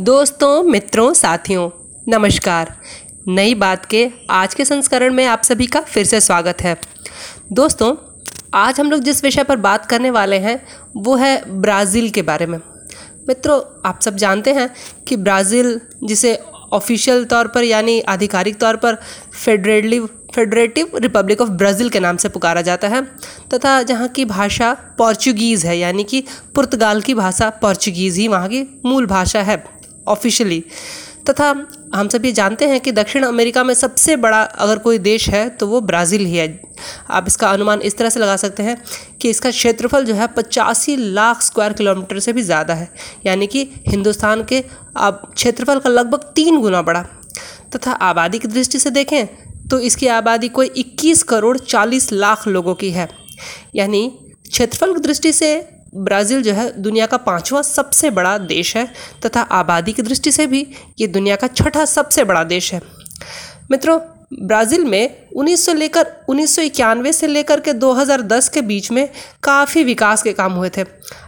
दोस्तों, मित्रों, साथियों, नमस्कार। नई बात के आज के संस्करण में आप सभी का फिर से स्वागत है। दोस्तों, आज हम लोग जिस विषय पर बात करने वाले हैं, वो है ब्राज़ील के बारे में। मित्रों, आप सब जानते हैं कि ब्राज़ील, जिसे ऑफिशियल तौर पर यानी आधिकारिक तौर पर Federative Federative Republic of Brazil के नाम से पुकारा जाता है, तथा जहाँ की भाषा पोर्चुगीज़ है, यानी कि पुर्तगाल की भाषा पोर्चुगीज़ ही वहाँ की मूल भाषा है। ऑफिशियली तथा हम ये जानते हैं कि दक्षिण अमेरिका में सबसे बड़ा अगर कोई देश है तो वो ब्राज़ील ही है। आप इसका अनुमान इस तरह से लगा सकते हैं कि इसका क्षेत्रफल जो है, पचासी लाख स्क्वायर किलोमीटर से भी ज़्यादा है। यानी कि हिंदुस्तान के अब क्षेत्रफल का लगभग तीन गुना बड़ा। तथा आबादी की दृष्टि से देखें तो इसकी आबादी कोई 21 करोड़ 40 लाख लोगों की है। यानी क्षेत्रफल की दृष्टि से ब्राज़ील जो है दुनिया का पांचवा सबसे बड़ा देश है, तथा आबादी की दृष्टि से भी ये दुनिया का छठा सबसे बड़ा देश है। मित्रों, ब्राज़ील में 1900 लेकर, उन्नीस सौ इक्यानवे से लेकर के 2010 के बीच में काफ़ी विकास के काम हुए थे।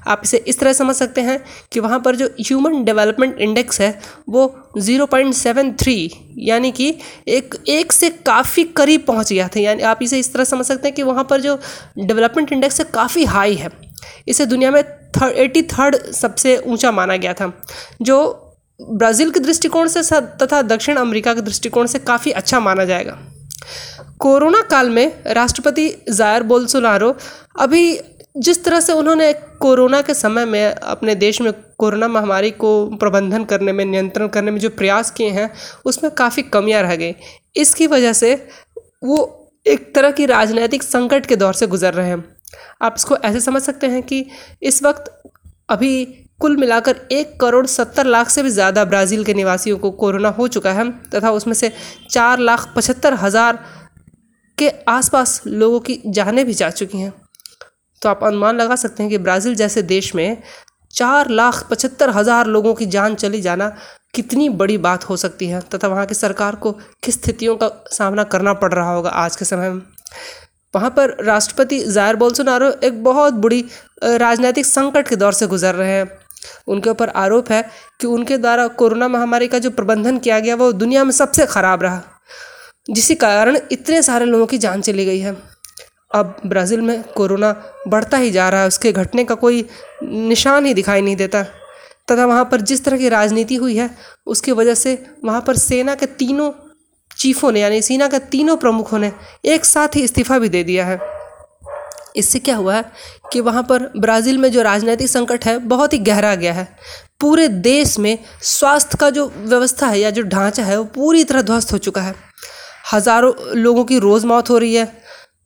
आप इसे इस तरह समझ सकते हैं कि वहाँ पर जो ह्यूमन डेवलपमेंट इंडेक्स है, वो 0.73 यानी कि एक एक से काफ़ी करीब पहुँच गया था। यानी आप इसे इस तरह समझ सकते हैं कि वहाँ पर जो डेवलपमेंट इंडेक्स है, काफ़ी हाई है। इसे दुनिया में थर्ड, एटी थर्ड सबसे ऊँचा माना गया था, जो ब्राज़ील के दृष्टिकोण से तथा दक्षिण अमेरिका के दृष्टिकोण से काफ़ी अच्छा माना जाएगा। कोरोना काल में राष्ट्रपति जायर बोलसोनारो अभी जिस तरह से उन्होंने कोरोना के समय में अपने देश में कोरोना महामारी को प्रबंधन करने में, नियंत्रण करने में जो प्रयास किए हैं, उसमें काफ़ी कमियाँ रह गई। इसकी वजह से वो एक तरह की राजनीतिक संकट के दौर से गुजर रहे हैं। आप इसको ऐसे समझ सकते हैं कि इस वक्त अभी कुल मिलाकर एक करोड़ सत्तर लाख से भी ज़्यादा ब्राज़ील के निवासियों को कोरोना हो चुका है, तथा उसमें से चार लाख पचहत्तर हज़ार के आसपास लोगों की जानें भी जा चुकी हैं। तो आप अनुमान लगा सकते हैं कि ब्राज़ील जैसे देश में चार लाख पचहत्तर हज़ार लोगों की जान चली जाना कितनी बड़ी बात हो सकती है, तथा वहाँ की सरकार को किस स्थितियों का सामना करना पड़ रहा होगा आज के समय में। वहाँ पर राष्ट्रपति जायर बोल्सोनारो एक बहुत बड़ी राजनीतिक संकट के दौर से गुजर रहे हैं। उनके ऊपर आरोप है कि उनके द्वारा कोरोना महामारी का जो प्रबंधन किया गया, वो दुनिया में सबसे ख़राब रहा जिसी कारण इतने सारे लोगों की जान चली गई है। अब ब्राज़ील में कोरोना बढ़ता ही जा रहा है, उसके घटने का कोई निशान ही दिखाई नहीं देता। तथा वहाँ पर जिस तरह की राजनीति हुई है, उसकी वजह से वहाँ पर सेना के तीनों चीफों ने, यानी सेना के तीनों प्रमुखों ने एक साथ ही इस्तीफ़ा भी दे दिया है। इससे क्या हुआ है कि वहाँ पर ब्राज़ील में जो राजनीतिक संकट है, बहुत ही गहरा गया है। पूरे देश में स्वास्थ्य का जो व्यवस्था है या जो ढांचा है, वो पूरी तरह ध्वस्त हो चुका है। हज़ारों लोगों की रोज़ मौत हो रही है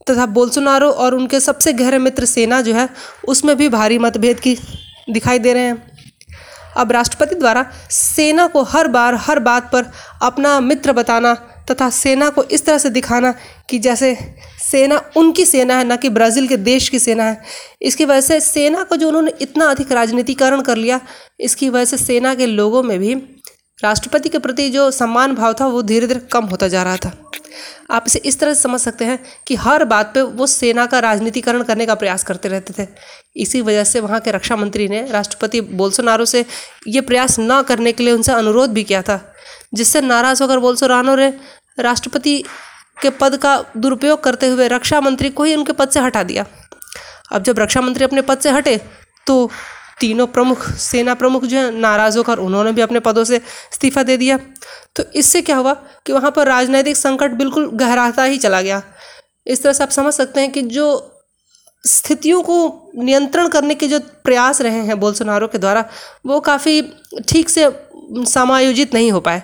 तथा बोल्सोनारो और उनके सबसे गहरे मित्र सेना जो है, उसमें भी भारी मतभेद की दिखाई दे रहे हैं। अब राष्ट्रपति द्वारा सेना को हर बार, हर बात पर अपना मित्र बताना तथा सेना को इस तरह से दिखाना कि जैसे सेना उनकी सेना है, ना कि ब्राज़ील के देश की सेना है। इसकी वजह से सेना को जो उन्होंने इतना अधिक राजनीतिकरण कर लिया, इसकी वजह से सेना के लोगों में भी राष्ट्रपति के प्रति जो सम्मान भाव था, वो धीरे धीरे कम होता जा रहा था। आप इसे इस तरह से समझ सकते हैं कि हर बात पे वो सेना का राजनीतिकरण करने का प्रयास करते रहते थे। इसी वजह से वहाँ के रक्षा मंत्री ने राष्ट्रपति बोल्सोनारो से ये प्रयास न करने के लिए उनसे अनुरोध भी किया था, जिससे नाराज़ होकर बोल्सोनारो ने राष्ट्रपति के पद का दुरुपयोग करते हुए रक्षा मंत्री को ही उनके पद से हटा दिया। अब जब रक्षा मंत्री अपने पद से हटे तो तीनों प्रमुख, सेना प्रमुख जो है, नाराज़ होकर उन्होंने भी अपने पदों से इस्तीफा दे दिया। तो इससे क्या हुआ कि वहाँ पर राजनैतिक संकट बिल्कुल गहराता ही चला गया। इस तरह से आप समझ सकते हैं कि जो स्थितियों को नियंत्रण करने के जो प्रयास रहे हैं बोलसोनारो के द्वारा, वो काफ़ी ठीक से समायोजित नहीं हो पाए।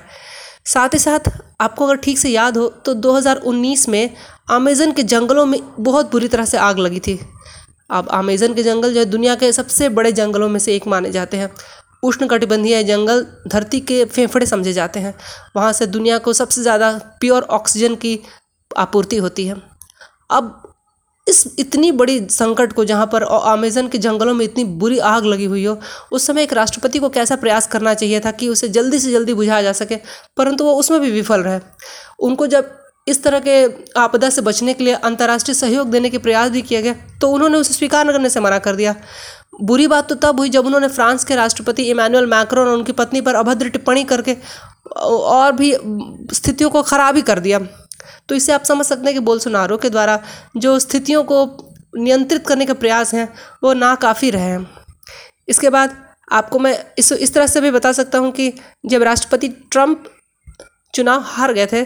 साथ ही साथ, आपको अगर ठीक से याद हो तो 2019 में अमेज़न के जंगलों में बहुत बुरी तरह से आग लगी थी। अब अमेज़न के जंगल जो है, दुनिया के सबसे बड़े जंगलों में से एक माने जाते हैं। उष्णकटिबंधीय जंगल धरती के फेफड़े समझे जाते हैं। वहाँ से दुनिया को सबसे ज़्यादा प्योर ऑक्सीजन की आपूर्ति होती है। अब इस इतनी बड़ी संकट को जहाँ पर अमेज़न के जंगलों में इतनी बुरी आग लगी हुई हो, उस समय एक राष्ट्रपति को कैसा प्रयास करना चाहिए था कि उसे जल्दी से जल्दी बुझाया जा सके, परंतु वो उसमें भी विफल रहे। उनको जब इस तरह के आपदा से बचने के लिए अंतर्राष्ट्रीय सहयोग देने के प्रयास भी किया गया तो उन्होंने उसे स्वीकार करने से मना कर दिया। बुरी बात तो तब हुई जब उन्होंने फ्रांस के राष्ट्रपति इमैनुअल मैक्रोन और उनकी पत्नी पर अभद्र टिप्पणी करके और भी स्थितियों को ख़राब ही कर दिया। तो इससे आप समझ सकते हैं कि बोलसोनारो के द्वारा जो स्थितियों को नियंत्रित करने के प्रयास हैं, वो नाकाफ़ी रहे हैं। इसके बाद आपको मैं इस इस तरह से भी बता सकता हूँ कि जब राष्ट्रपति ट्रंप चुनाव हार गए थे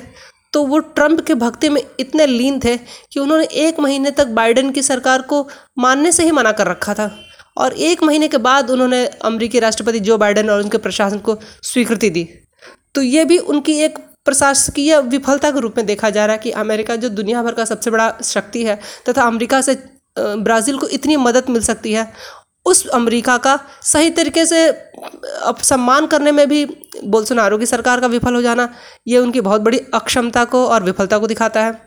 तो वो ट्रंप के भक्ति में इतने लीन थे कि उन्होंने एक महीने तक बाइडन की सरकार को मानने से ही मना कर रखा था। और एक महीने के बाद उन्होंने अमरीकी राष्ट्रपति जो बाइडन और उनके प्रशासन को स्वीकृति दी। तो ये भी उनकी एक प्रशासकीय विफलता के रूप में देखा जा रहा है कि अमेरिका जो दुनिया भर का सबसे बड़ा शक्ति है तथा अमेरिका से ब्राज़ील को इतनी मदद मिल सकती है उस अमेरिका का सही तरीके से सम्मान करने में भी बोलसोनारो की सरकार का विफल हो जाना, ये उनकी बहुत बड़ी अक्षमता को और विफलता को दिखाता है।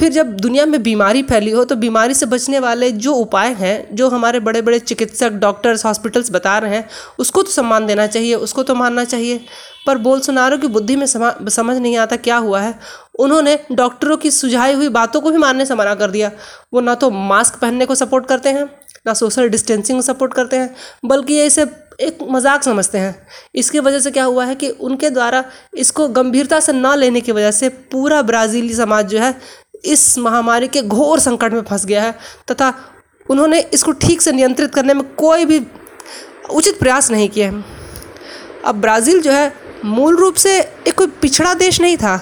फिर जब दुनिया में बीमारी फैली हो तो बीमारी से बचने वाले जो उपाय हैं, जो हमारे बड़े बड़े चिकित्सक, डॉक्टर्स, हॉस्पिटल्स बता रहे हैं, उसको तो सम्मान देना चाहिए, उसको तो मानना चाहिए। पर बोलसोनारो की बुद्धि में समझ नहीं आता क्या हुआ है। उन्होंने डॉक्टरों की सुझाई हुई बातों को भी मानने से मना कर दिया। वो ना तो मास्क पहनने को सपोर्ट करते हैं ना सोशल डिस्टेंसिंग सपोर्ट करते हैं, बल्कि ये इसे एक मज़ाक समझते हैं। इसकी वजह से क्या हुआ है कि उनके द्वारा इसको गंभीरता से ना लेने की वजह से पूरा ब्राज़ीली समाज जो है इस महामारी के घोर संकट में फंस गया है, तथा उन्होंने इसको ठीक से नियंत्रित करने में कोई भी उचित प्रयास नहीं किए अब ब्राज़ील जो है मूल रूप से एक कोई पिछड़ा देश नहीं था।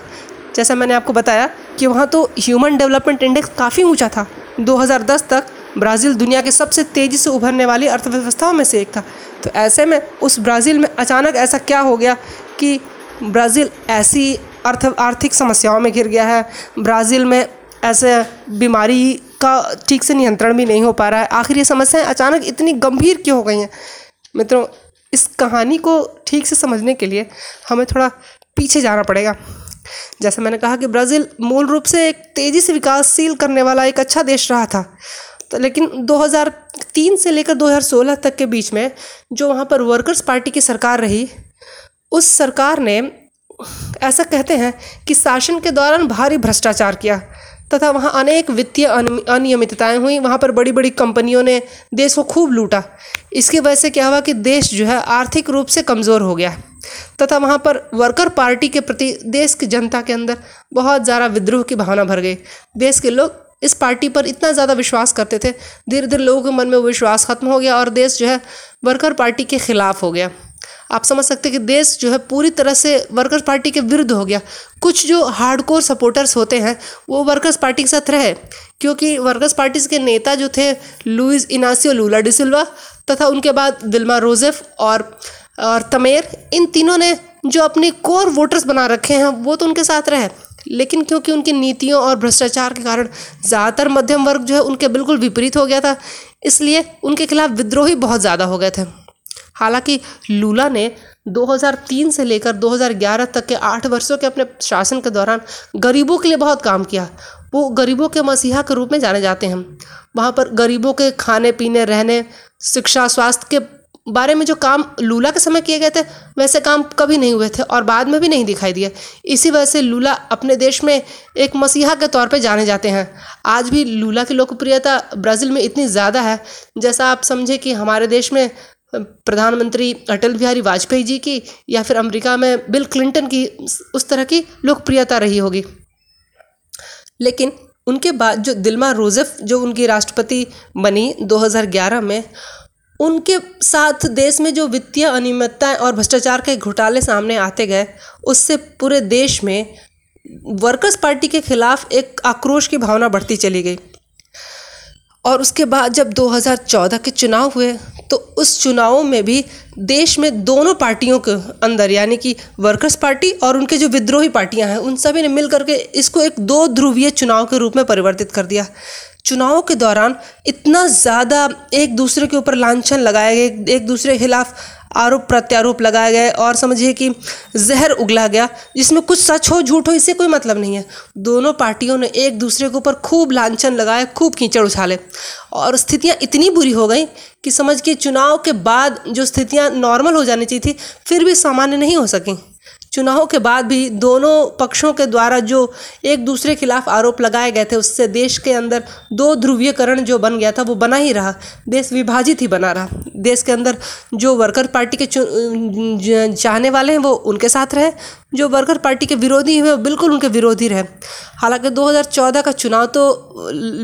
जैसा मैंने आपको बताया कि वहाँ तो ह्यूमन डेवलपमेंट इंडेक्स काफ़ी ऊँचा था। 2010 तक ब्राज़ील दुनिया के सबसे तेज़ी से उभरने वाली अर्थव्यवस्थाओं में से एक था। तो ऐसे में उस ब्राज़ील में अचानक ऐसा क्या हो गया कि ब्राज़ील ऐसी अर्थ, आर्थिक समस्याओं में घिर गया है, ब्राज़ील में ऐसे बीमारी का ठीक से नियंत्रण भी नहीं हो पा रहा है। आखिर ये समस्याएँ अचानक इतनी गंभीर क्यों हो गई हैं? मित्रों, इस कहानी को ठीक से समझने के लिए हमें थोड़ा पीछे जाना पड़ेगा। जैसे मैंने कहा कि ब्राज़ील मूल रूप से एक तेज़ी से विकासशील करने वाला एक अच्छा देश रहा था। तो लेकिन 2003 से लेकर 2016 तक के बीच में जो वहाँ पर वर्कर्स पार्टी की सरकार रही, उस सरकार ने ऐसा कहते हैं कि शासन के दौरान भारी भ्रष्टाचार किया तथा वहाँ अनेक वित्तीय अनियमितताएँ हुई। वहाँ पर बड़ी बड़ी कंपनियों ने देश को खूब लूटा। इसकी वजह से क्या हुआ कि देश जो है आर्थिक रूप से कमज़ोर हो गया तथा वहाँ पर वर्कर पार्टी के प्रति देश की जनता के अंदर बहुत ज़्यादा विद्रोह की भावना भर गई। देश के लोग इस पार्टी पर इतना ज़्यादा विश्वास करते थे। धीरे धीरे लोगों के मन में वो विश्वास खत्म हो गया और देश जो है वर्कर पार्टी के खिलाफ हो गया। आप समझ सकते हैं कि देश जो है पूरी तरह से वर्कर्स पार्टी के विरुद्ध हो गया। कुछ जो हार्डकोर सपोर्टर्स होते हैं, वो वर्कर्स पार्टी के साथ रहे, क्योंकि वर्कर्स पार्टी के नेता जो थे लुइस इनासियो लूला डिसिल्वा तथा उनके बाद दिल्मा रोजेफ और और तमेर, इन तीनों ने जो अपने कोर वोटर्स बना रखे हैं, वो तो उनके साथ रहे। लेकिन क्योंकि उनकी नीतियों और भ्रष्टाचार के कारण ज़्यादातर मध्यम वर्ग जो है उनके बिल्कुल विपरीत हो गया था, इसलिए उनके खिलाफ विद्रोही बहुत ज़्यादा हो गए थे। हालाँकि लूला ने 2003 से लेकर 2011 तक के आठ वर्षों के अपने शासन के दौरान गरीबों के लिए बहुत काम किया। वो गरीबों के मसीहा के रूप में जाने जाते हैं। वहाँ पर गरीबों के खाने पीने रहने, शिक्षा, स्वास्थ्य के बारे में जो काम लूला के समय किए गए थे, वैसे काम कभी नहीं हुए थे और बाद में भी नहीं दिखाई दिए। इसी वजह से लूला अपने देश में एक मसीहा के तौर पे जाने जाते हैं। आज भी लूला की लोकप्रियता ब्राज़ील में इतनी ज़्यादा है, जैसा आप समझे कि हमारे देश में प्रधानमंत्री अटल बिहारी वाजपेयी जी की या फिर अमेरिका में बिल क्लिंटन की उस तरह की लोकप्रियता रही होगी। लेकिन उनके बाद जो दिल्मा रोजेफ, जो उनकी राष्ट्रपति बनी 2011 में उनके साथ देश में जो वित्तीय अनियमितताएँ और भ्रष्टाचार के घोटाले सामने आते गए, उससे पूरे देश में वर्कर्स पार्टी के खिलाफ एक आक्रोश की भावना बढ़ती चली गई। और उसके बाद जब 2014 के चुनाव हुए तो उस चुनावों में भी देश में दोनों पार्टियों के अंदर, यानी कि वर्कर्स पार्टी और उनके जो विद्रोही पार्टियाँ हैं, उन सभी ने मिल करके इसको एक दो ध्रुवीय चुनाव के रूप में परिवर्तित कर दिया। चुनावों के दौरान इतना ज़्यादा एक दूसरे के ऊपर लांछन लगाए गए, एक दूसरे के खिलाफ आरोप प्रत्यारोप लगाए गए और समझिए कि जहर उगला गया, जिसमें कुछ सच हो, झूठ हो, इससे कोई मतलब नहीं है। दोनों पार्टियों ने एक दूसरे के ऊपर खूब लांछन लगाए, खूब कीचड़ उछाले और स्थितियाँ इतनी बुरी हो गई कि समझ के चुनाव के बाद जो स्थितियाँ नॉर्मल हो जानी चाहिए थी, फिर भी सामान्य नहीं हो सकें। चुनाव के बाद भी दोनों पक्षों के द्वारा जो एक दूसरे के खिलाफ आरोप लगाए गए थे, उससे देश के अंदर दो ध्रुवीयकरण जो बन गया था, वो बना ही रहा। देश विभाजित ही बना रहा। देश के अंदर जो वर्कर पार्टी के चाहने वाले हैं, वो उनके साथ रहे। जो वर्कर पार्टी के विरोधी हैं, वो बिल्कुल उनके विरोधी रहे। हालाँकि 2014 का चुनाव तो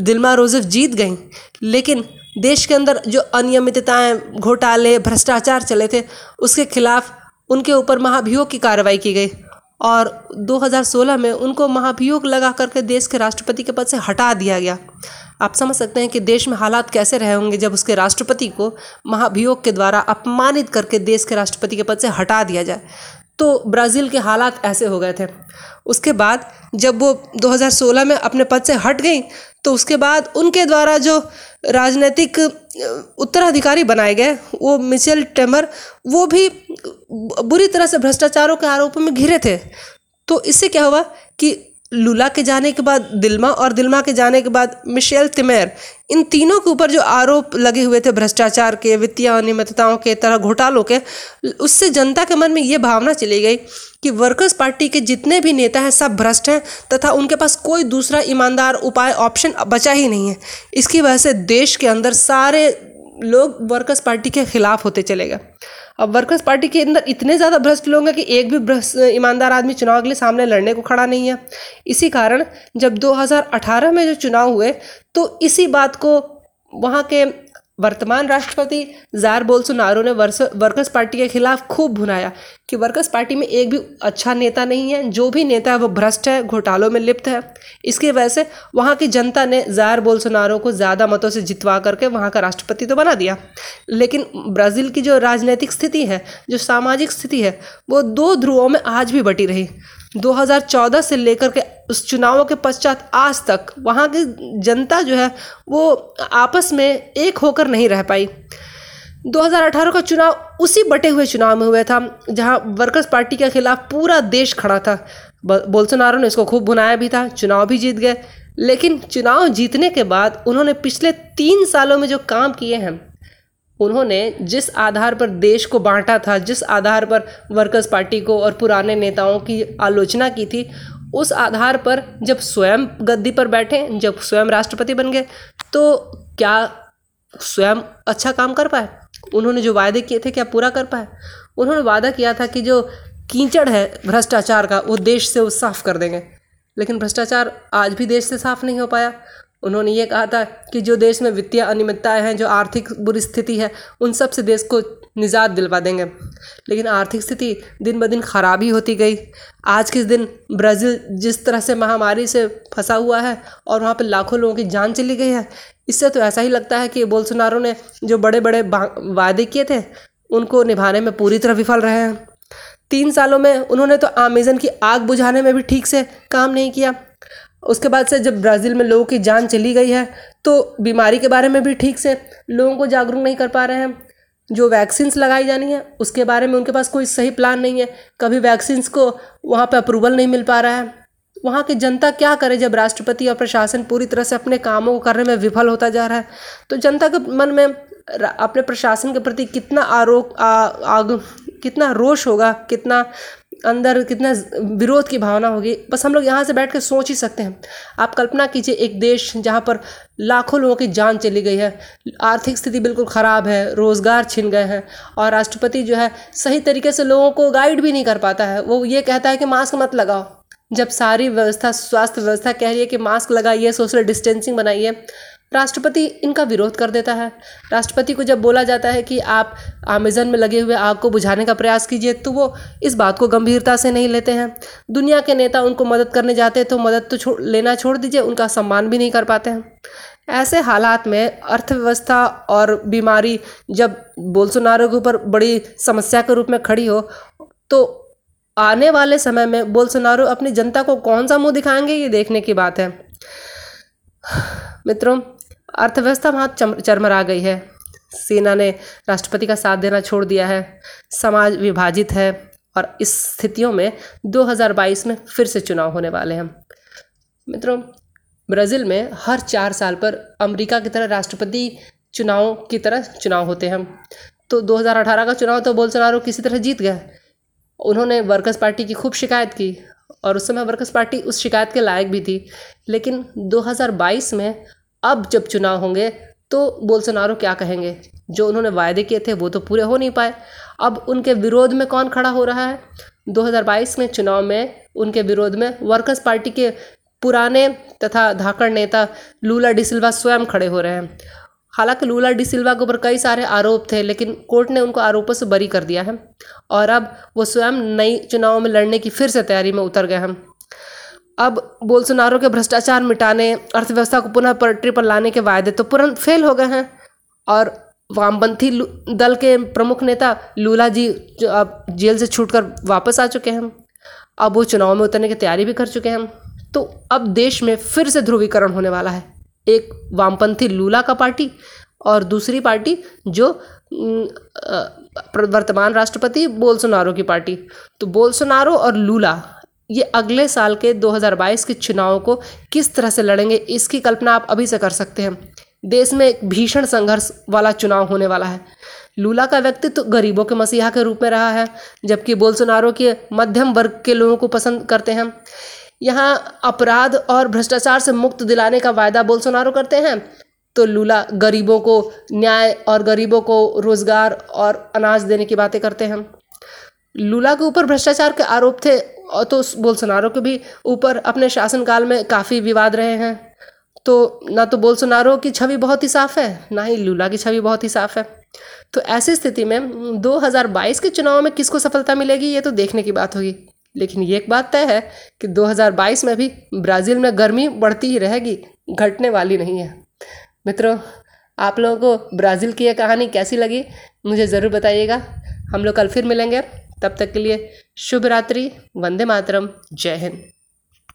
दिलमा रोजेफ जीत गई, लेकिन देश के अंदर जो अनियमितताएँ, घोटाले, भ्रष्टाचार चले थे, उसके खिलाफ उनके ऊपर महाभियोग की कार्रवाई की गई और 2016 में उनको महाभियोग लगा करके देश के राष्ट्रपति के पद से हटा दिया गया। आप समझ सकते हैं कि देश में हालात कैसे रहे होंगे जब उसके राष्ट्रपति को महाभियोग के द्वारा अपमानित करके देश के राष्ट्रपति के पद से हटा दिया जाए। तो ब्राज़ील के हालात ऐसे हो गए थे। उसके बाद जब वो 2016 में अपने पद से हट गई तो उसके बाद उनके द्वारा जो राजनीतिक उत्तराधिकारी बनाए गए, वो मिचेल टेमर, वो भी बुरी तरह से भ्रष्टाचारों के आरोपों में घिरे थे। तो इससे क्या हुआ कि लूला के जाने के बाद दिल्मा और दिल्मा के जाने के बाद मिशेल तिमेर, इन तीनों के ऊपर जो आरोप लगे हुए थे भ्रष्टाचार के, वित्तीय अनियमितताओं के, तरह घोटालों के, उससे जनता के मन में ये भावना चली गई कि वर्कर्स पार्टी के जितने भी नेता हैं सब भ्रष्ट हैं तथा उनके पास कोई दूसरा ईमानदार उपाय ऑप्शन बचा ही नहीं है। इसकी वजह से देश के अंदर सारे लोग वर्कर्स पार्टी के खिलाफ होते चले गए। अब वर्कर्स पार्टी के अंदर इतने ज़्यादा भ्रष्ट लोग हैं कि एक भी भ्रष्ट, ईमानदार आदमी चुनाव के लिए सामने लड़ने को खड़ा नहीं है। इसी कारण जब 2018 में जो चुनाव हुए तो इसी बात को वहाँ के वर्तमान राष्ट्रपति जार बोल्सोनारो ने वर्कर्स पार्टी के खिलाफ खूब भुनाया कि वर्कर्स पार्टी में एक भी अच्छा नेता नहीं है, जो भी नेता है वो भ्रष्ट है, घोटालों में लिप्त है। इसकी वजह से वहाँ की जनता ने जार बोल्सोनारो को ज़्यादा मतों से जितवा करके वहाँ का राष्ट्रपति तो बना दिया। लेकिन ब्राज़ील की जो राजनीतिक स्थिति है, जो सामाजिक स्थिति है, वो दो ध्रुवों में आज भी बटी रही। 2014 से लेकर के उस चुनावों के पश्चात आज तक वहाँ की जनता जो है वो आपस में एक होकर नहीं रह पाई। 2018 का चुनाव उसी बटे हुए चुनाव में हुआ था, जहाँ वर्कर्स पार्टी के खिलाफ पूरा देश खड़ा था। बोल्सोनारो ने इसको खूब बुनाया भी था, चुनाव भी जीत गए, लेकिन चुनाव जीतने के बाद उन्होंने पिछले तीन सालों में जो काम किए हैं, उन्होंने जिस आधार पर देश को बांटा था, जिस आधार पर वर्कर्स पार्टी को और पुराने नेताओं की आलोचना की थी उस आधार पर जब स्वयं गद्दी पर बैठे, जब स्वयं राष्ट्रपति बन गए तो क्या स्वयं अच्छा काम कर पाए? उन्होंने जो वायदे किए थे, क्या पूरा कर पाए? उन्होंने वादा किया था कि जो कीचड़ है भ्रष्टाचार का, वो देश से वो साफ़ कर देंगे। लेकिन भ्रष्टाचार आज भी देश से साफ़ नहीं हो पाया। उन्होंने ये कहा था कि जो देश में वित्तीय अनियमितताएँ हैं, जो आर्थिक बुरी स्थिति है, उन सबसे देश को निजात दिलवा देंगे। लेकिन आर्थिक स्थिति दिन ब दिन ख़राब ही होती गई। आज के दिन ब्राज़ील जिस तरह से महामारी से फंसा हुआ है और वहाँ पर लाखों लोगों की जान चली गई है, इससे तो ऐसा ही लगता है कि बोल्सोनारो ने जो बड़े बड़े वादे किए थे, उनको निभाने में पूरी तरह विफल रहे हैं। तीन सालों में उन्होंने तो आमेजन की आग बुझाने में भी ठीक से काम नहीं किया। उसके बाद से जब ब्राज़ील में लोगों की जान चली गई है तो बीमारी के बारे में भी ठीक से लोगों को जागरूक नहीं कर पा रहे हैं। जो वैक्सीन्स लगाई जानी है, उसके बारे में उनके पास कोई सही प्लान नहीं है। कभी वैक्सीन्स को वहाँ पर अप्रूवल नहीं मिल पा रहा है। वहाँ की जनता क्या करे जब राष्ट्रपति और प्रशासन पूरी तरह से अपने कामों को करने में विफल होता जा रहा है? तो जनता के मन में अपने प्रशासन के प्रति कितना आरोप आग, कितना रोष होगा, कितना अंदर कितना विरोध की भावना होगी, बस हम लोग यहाँ से बैठ कर सोच ही सकते हैं। आप कल्पना कीजिए, एक देश जहाँ पर लाखों लोगों की जान चली गई है, आर्थिक स्थिति बिल्कुल ख़राब है, रोज़गार छिन गए हैं और राष्ट्रपति जो है सही तरीके से लोगों को गाइड भी नहीं कर पाता है। वो ये कहता है कि मास्क मत लगाओ। जब सारी व्यवस्था, स्वास्थ्य व्यवस्था कह रही है कि मास्क लगाइए सोशल डिस्टेंसिंग बनाइए राष्ट्रपति इनका विरोध कर देता है। राष्ट्रपति को जब बोला जाता है कि आप अमेज़न में लगे हुए आग को बुझाने का प्रयास कीजिए तो वो इस बात को गंभीरता से नहीं लेते हैं। दुनिया के नेता उनको मदद करने जाते हैं तो मदद तो छोड़, लेना छोड़ दीजिए, उनका सम्मान भी नहीं कर पाते हैं। ऐसे हालात में अर्थव्यवस्था और बीमारी जब बोल्सोनारो के ऊपर बड़ी समस्या के रूप में खड़ी हो तो आने वाले समय में बोल्सोनारो अपनी जनता को कौन सा मुँह दिखाएँगे, ये देखने की बात है। मित्रों, अर्थव्यवस्था वहाँ चरमरा गई है। सेना ने राष्ट्रपति का साथ देना छोड़ दिया है। समाज विभाजित है और इस स्थितियों में 2022 में फिर से चुनाव होने वाले हैं। मित्रों, ब्राज़ील में हर चार साल पर अमेरिका की तरह राष्ट्रपति चुनाव की तरह चुनाव होते हैं। तो 2018 का चुनाव तो बोलसोनारो किसी तरह जीत गए। उन्होंने वर्कर्स पार्टी की खूब शिकायत की। और उस समय वर्कर्स पार्टी उस शिकायत के लायक भी थी। लेकिन 2022 में अब जब चुनाव होंगे तो बोलसोनारो क्या कहेंगे? जो उन्होंने वायदे किए थे, वो तो पूरे हो नहीं पाए। अब उनके विरोध में कौन खड़ा हो रहा है? 2022 में चुनाव में उनके विरोध में वर्कर्स पार्टी के पुराने तथा धाकड़ नेता लूला डिसिल्वा स्वयं खड़े हो रहे हैं। हालाँकि लूला डिसिल्वा के ऊपर कई सारे आरोप थे, लेकिन कोर्ट ने उनको आरोपों से बरी कर दिया है। और अब वो स्वयं नई चुनाव में लड़ने की फिर से तैयारी में उतर गए हैं। अब बोलसोनारो के भ्रष्टाचार मिटाने, अर्थव्यवस्था को पुनः पटरी पर लाने के वायदे तो तुरंत फेल हो गए हैं। और वामपंथी दल के प्रमुख नेता लूला जी अब जेल से छूटकर वापस आ चुके हैं। अब वो चुनाव में उतरने की तैयारी भी कर चुके हैं। तो अब देश में फिर से ध्रुवीकरण होने वाला है। एक वामपंथी लूला का पार्टी और दूसरी पार्टी जो वर्तमान राष्ट्रपति बोलसोनारो की पार्टी। तो बोलसोनारो और लूला, ये अगले साल के 2022 के चुनाव को किस तरह से लड़ेंगे, इसकी कल्पना आप अभी से कर सकते हैं। देश में एक भीषण संघर्ष वाला चुनाव होने वाला है। लूला का व्यक्तित्व तो गरीबों के मसीहा के रूप में रहा है, जबकि बोलसोनारो के मध्यम वर्ग के लोगों को पसंद करते हैं। यहाँ अपराध और भ्रष्टाचार से मुक्त दिलाने का वायदा बोलसोनारो करते हैं। तो लूला गरीबों को न्याय और गरीबों को रोज़गार और अनाज देने की बातें करते हैं। लूला के ऊपर भ्रष्टाचार के आरोप थे और तो बोलसोनारो के भी ऊपर अपने शासनकाल में काफ़ी विवाद रहे हैं। तो ना तो बोलसोनारो की छवि बहुत ही साफ़ है, ना ही लूला की छवि बहुत ही साफ़ है। तो ऐसी स्थिति में 2022 के चुनाव में किसको सफलता मिलेगी, ये तो देखने की बात होगी। लेकिन ये एक बात तय है कि 2022 में भी ब्राज़ील में गर्मी बढ़ती ही रहेगी, घटने वाली नहीं है। मित्रों, आप लोगों को ब्राज़ील की यह कहानी कैसी लगी, मुझे ज़रूर बताइएगा। हम लोग कल फिर मिलेंगे। तब तक के लिए शुभ रात्रि, वंदे मातरम, जय हिंद।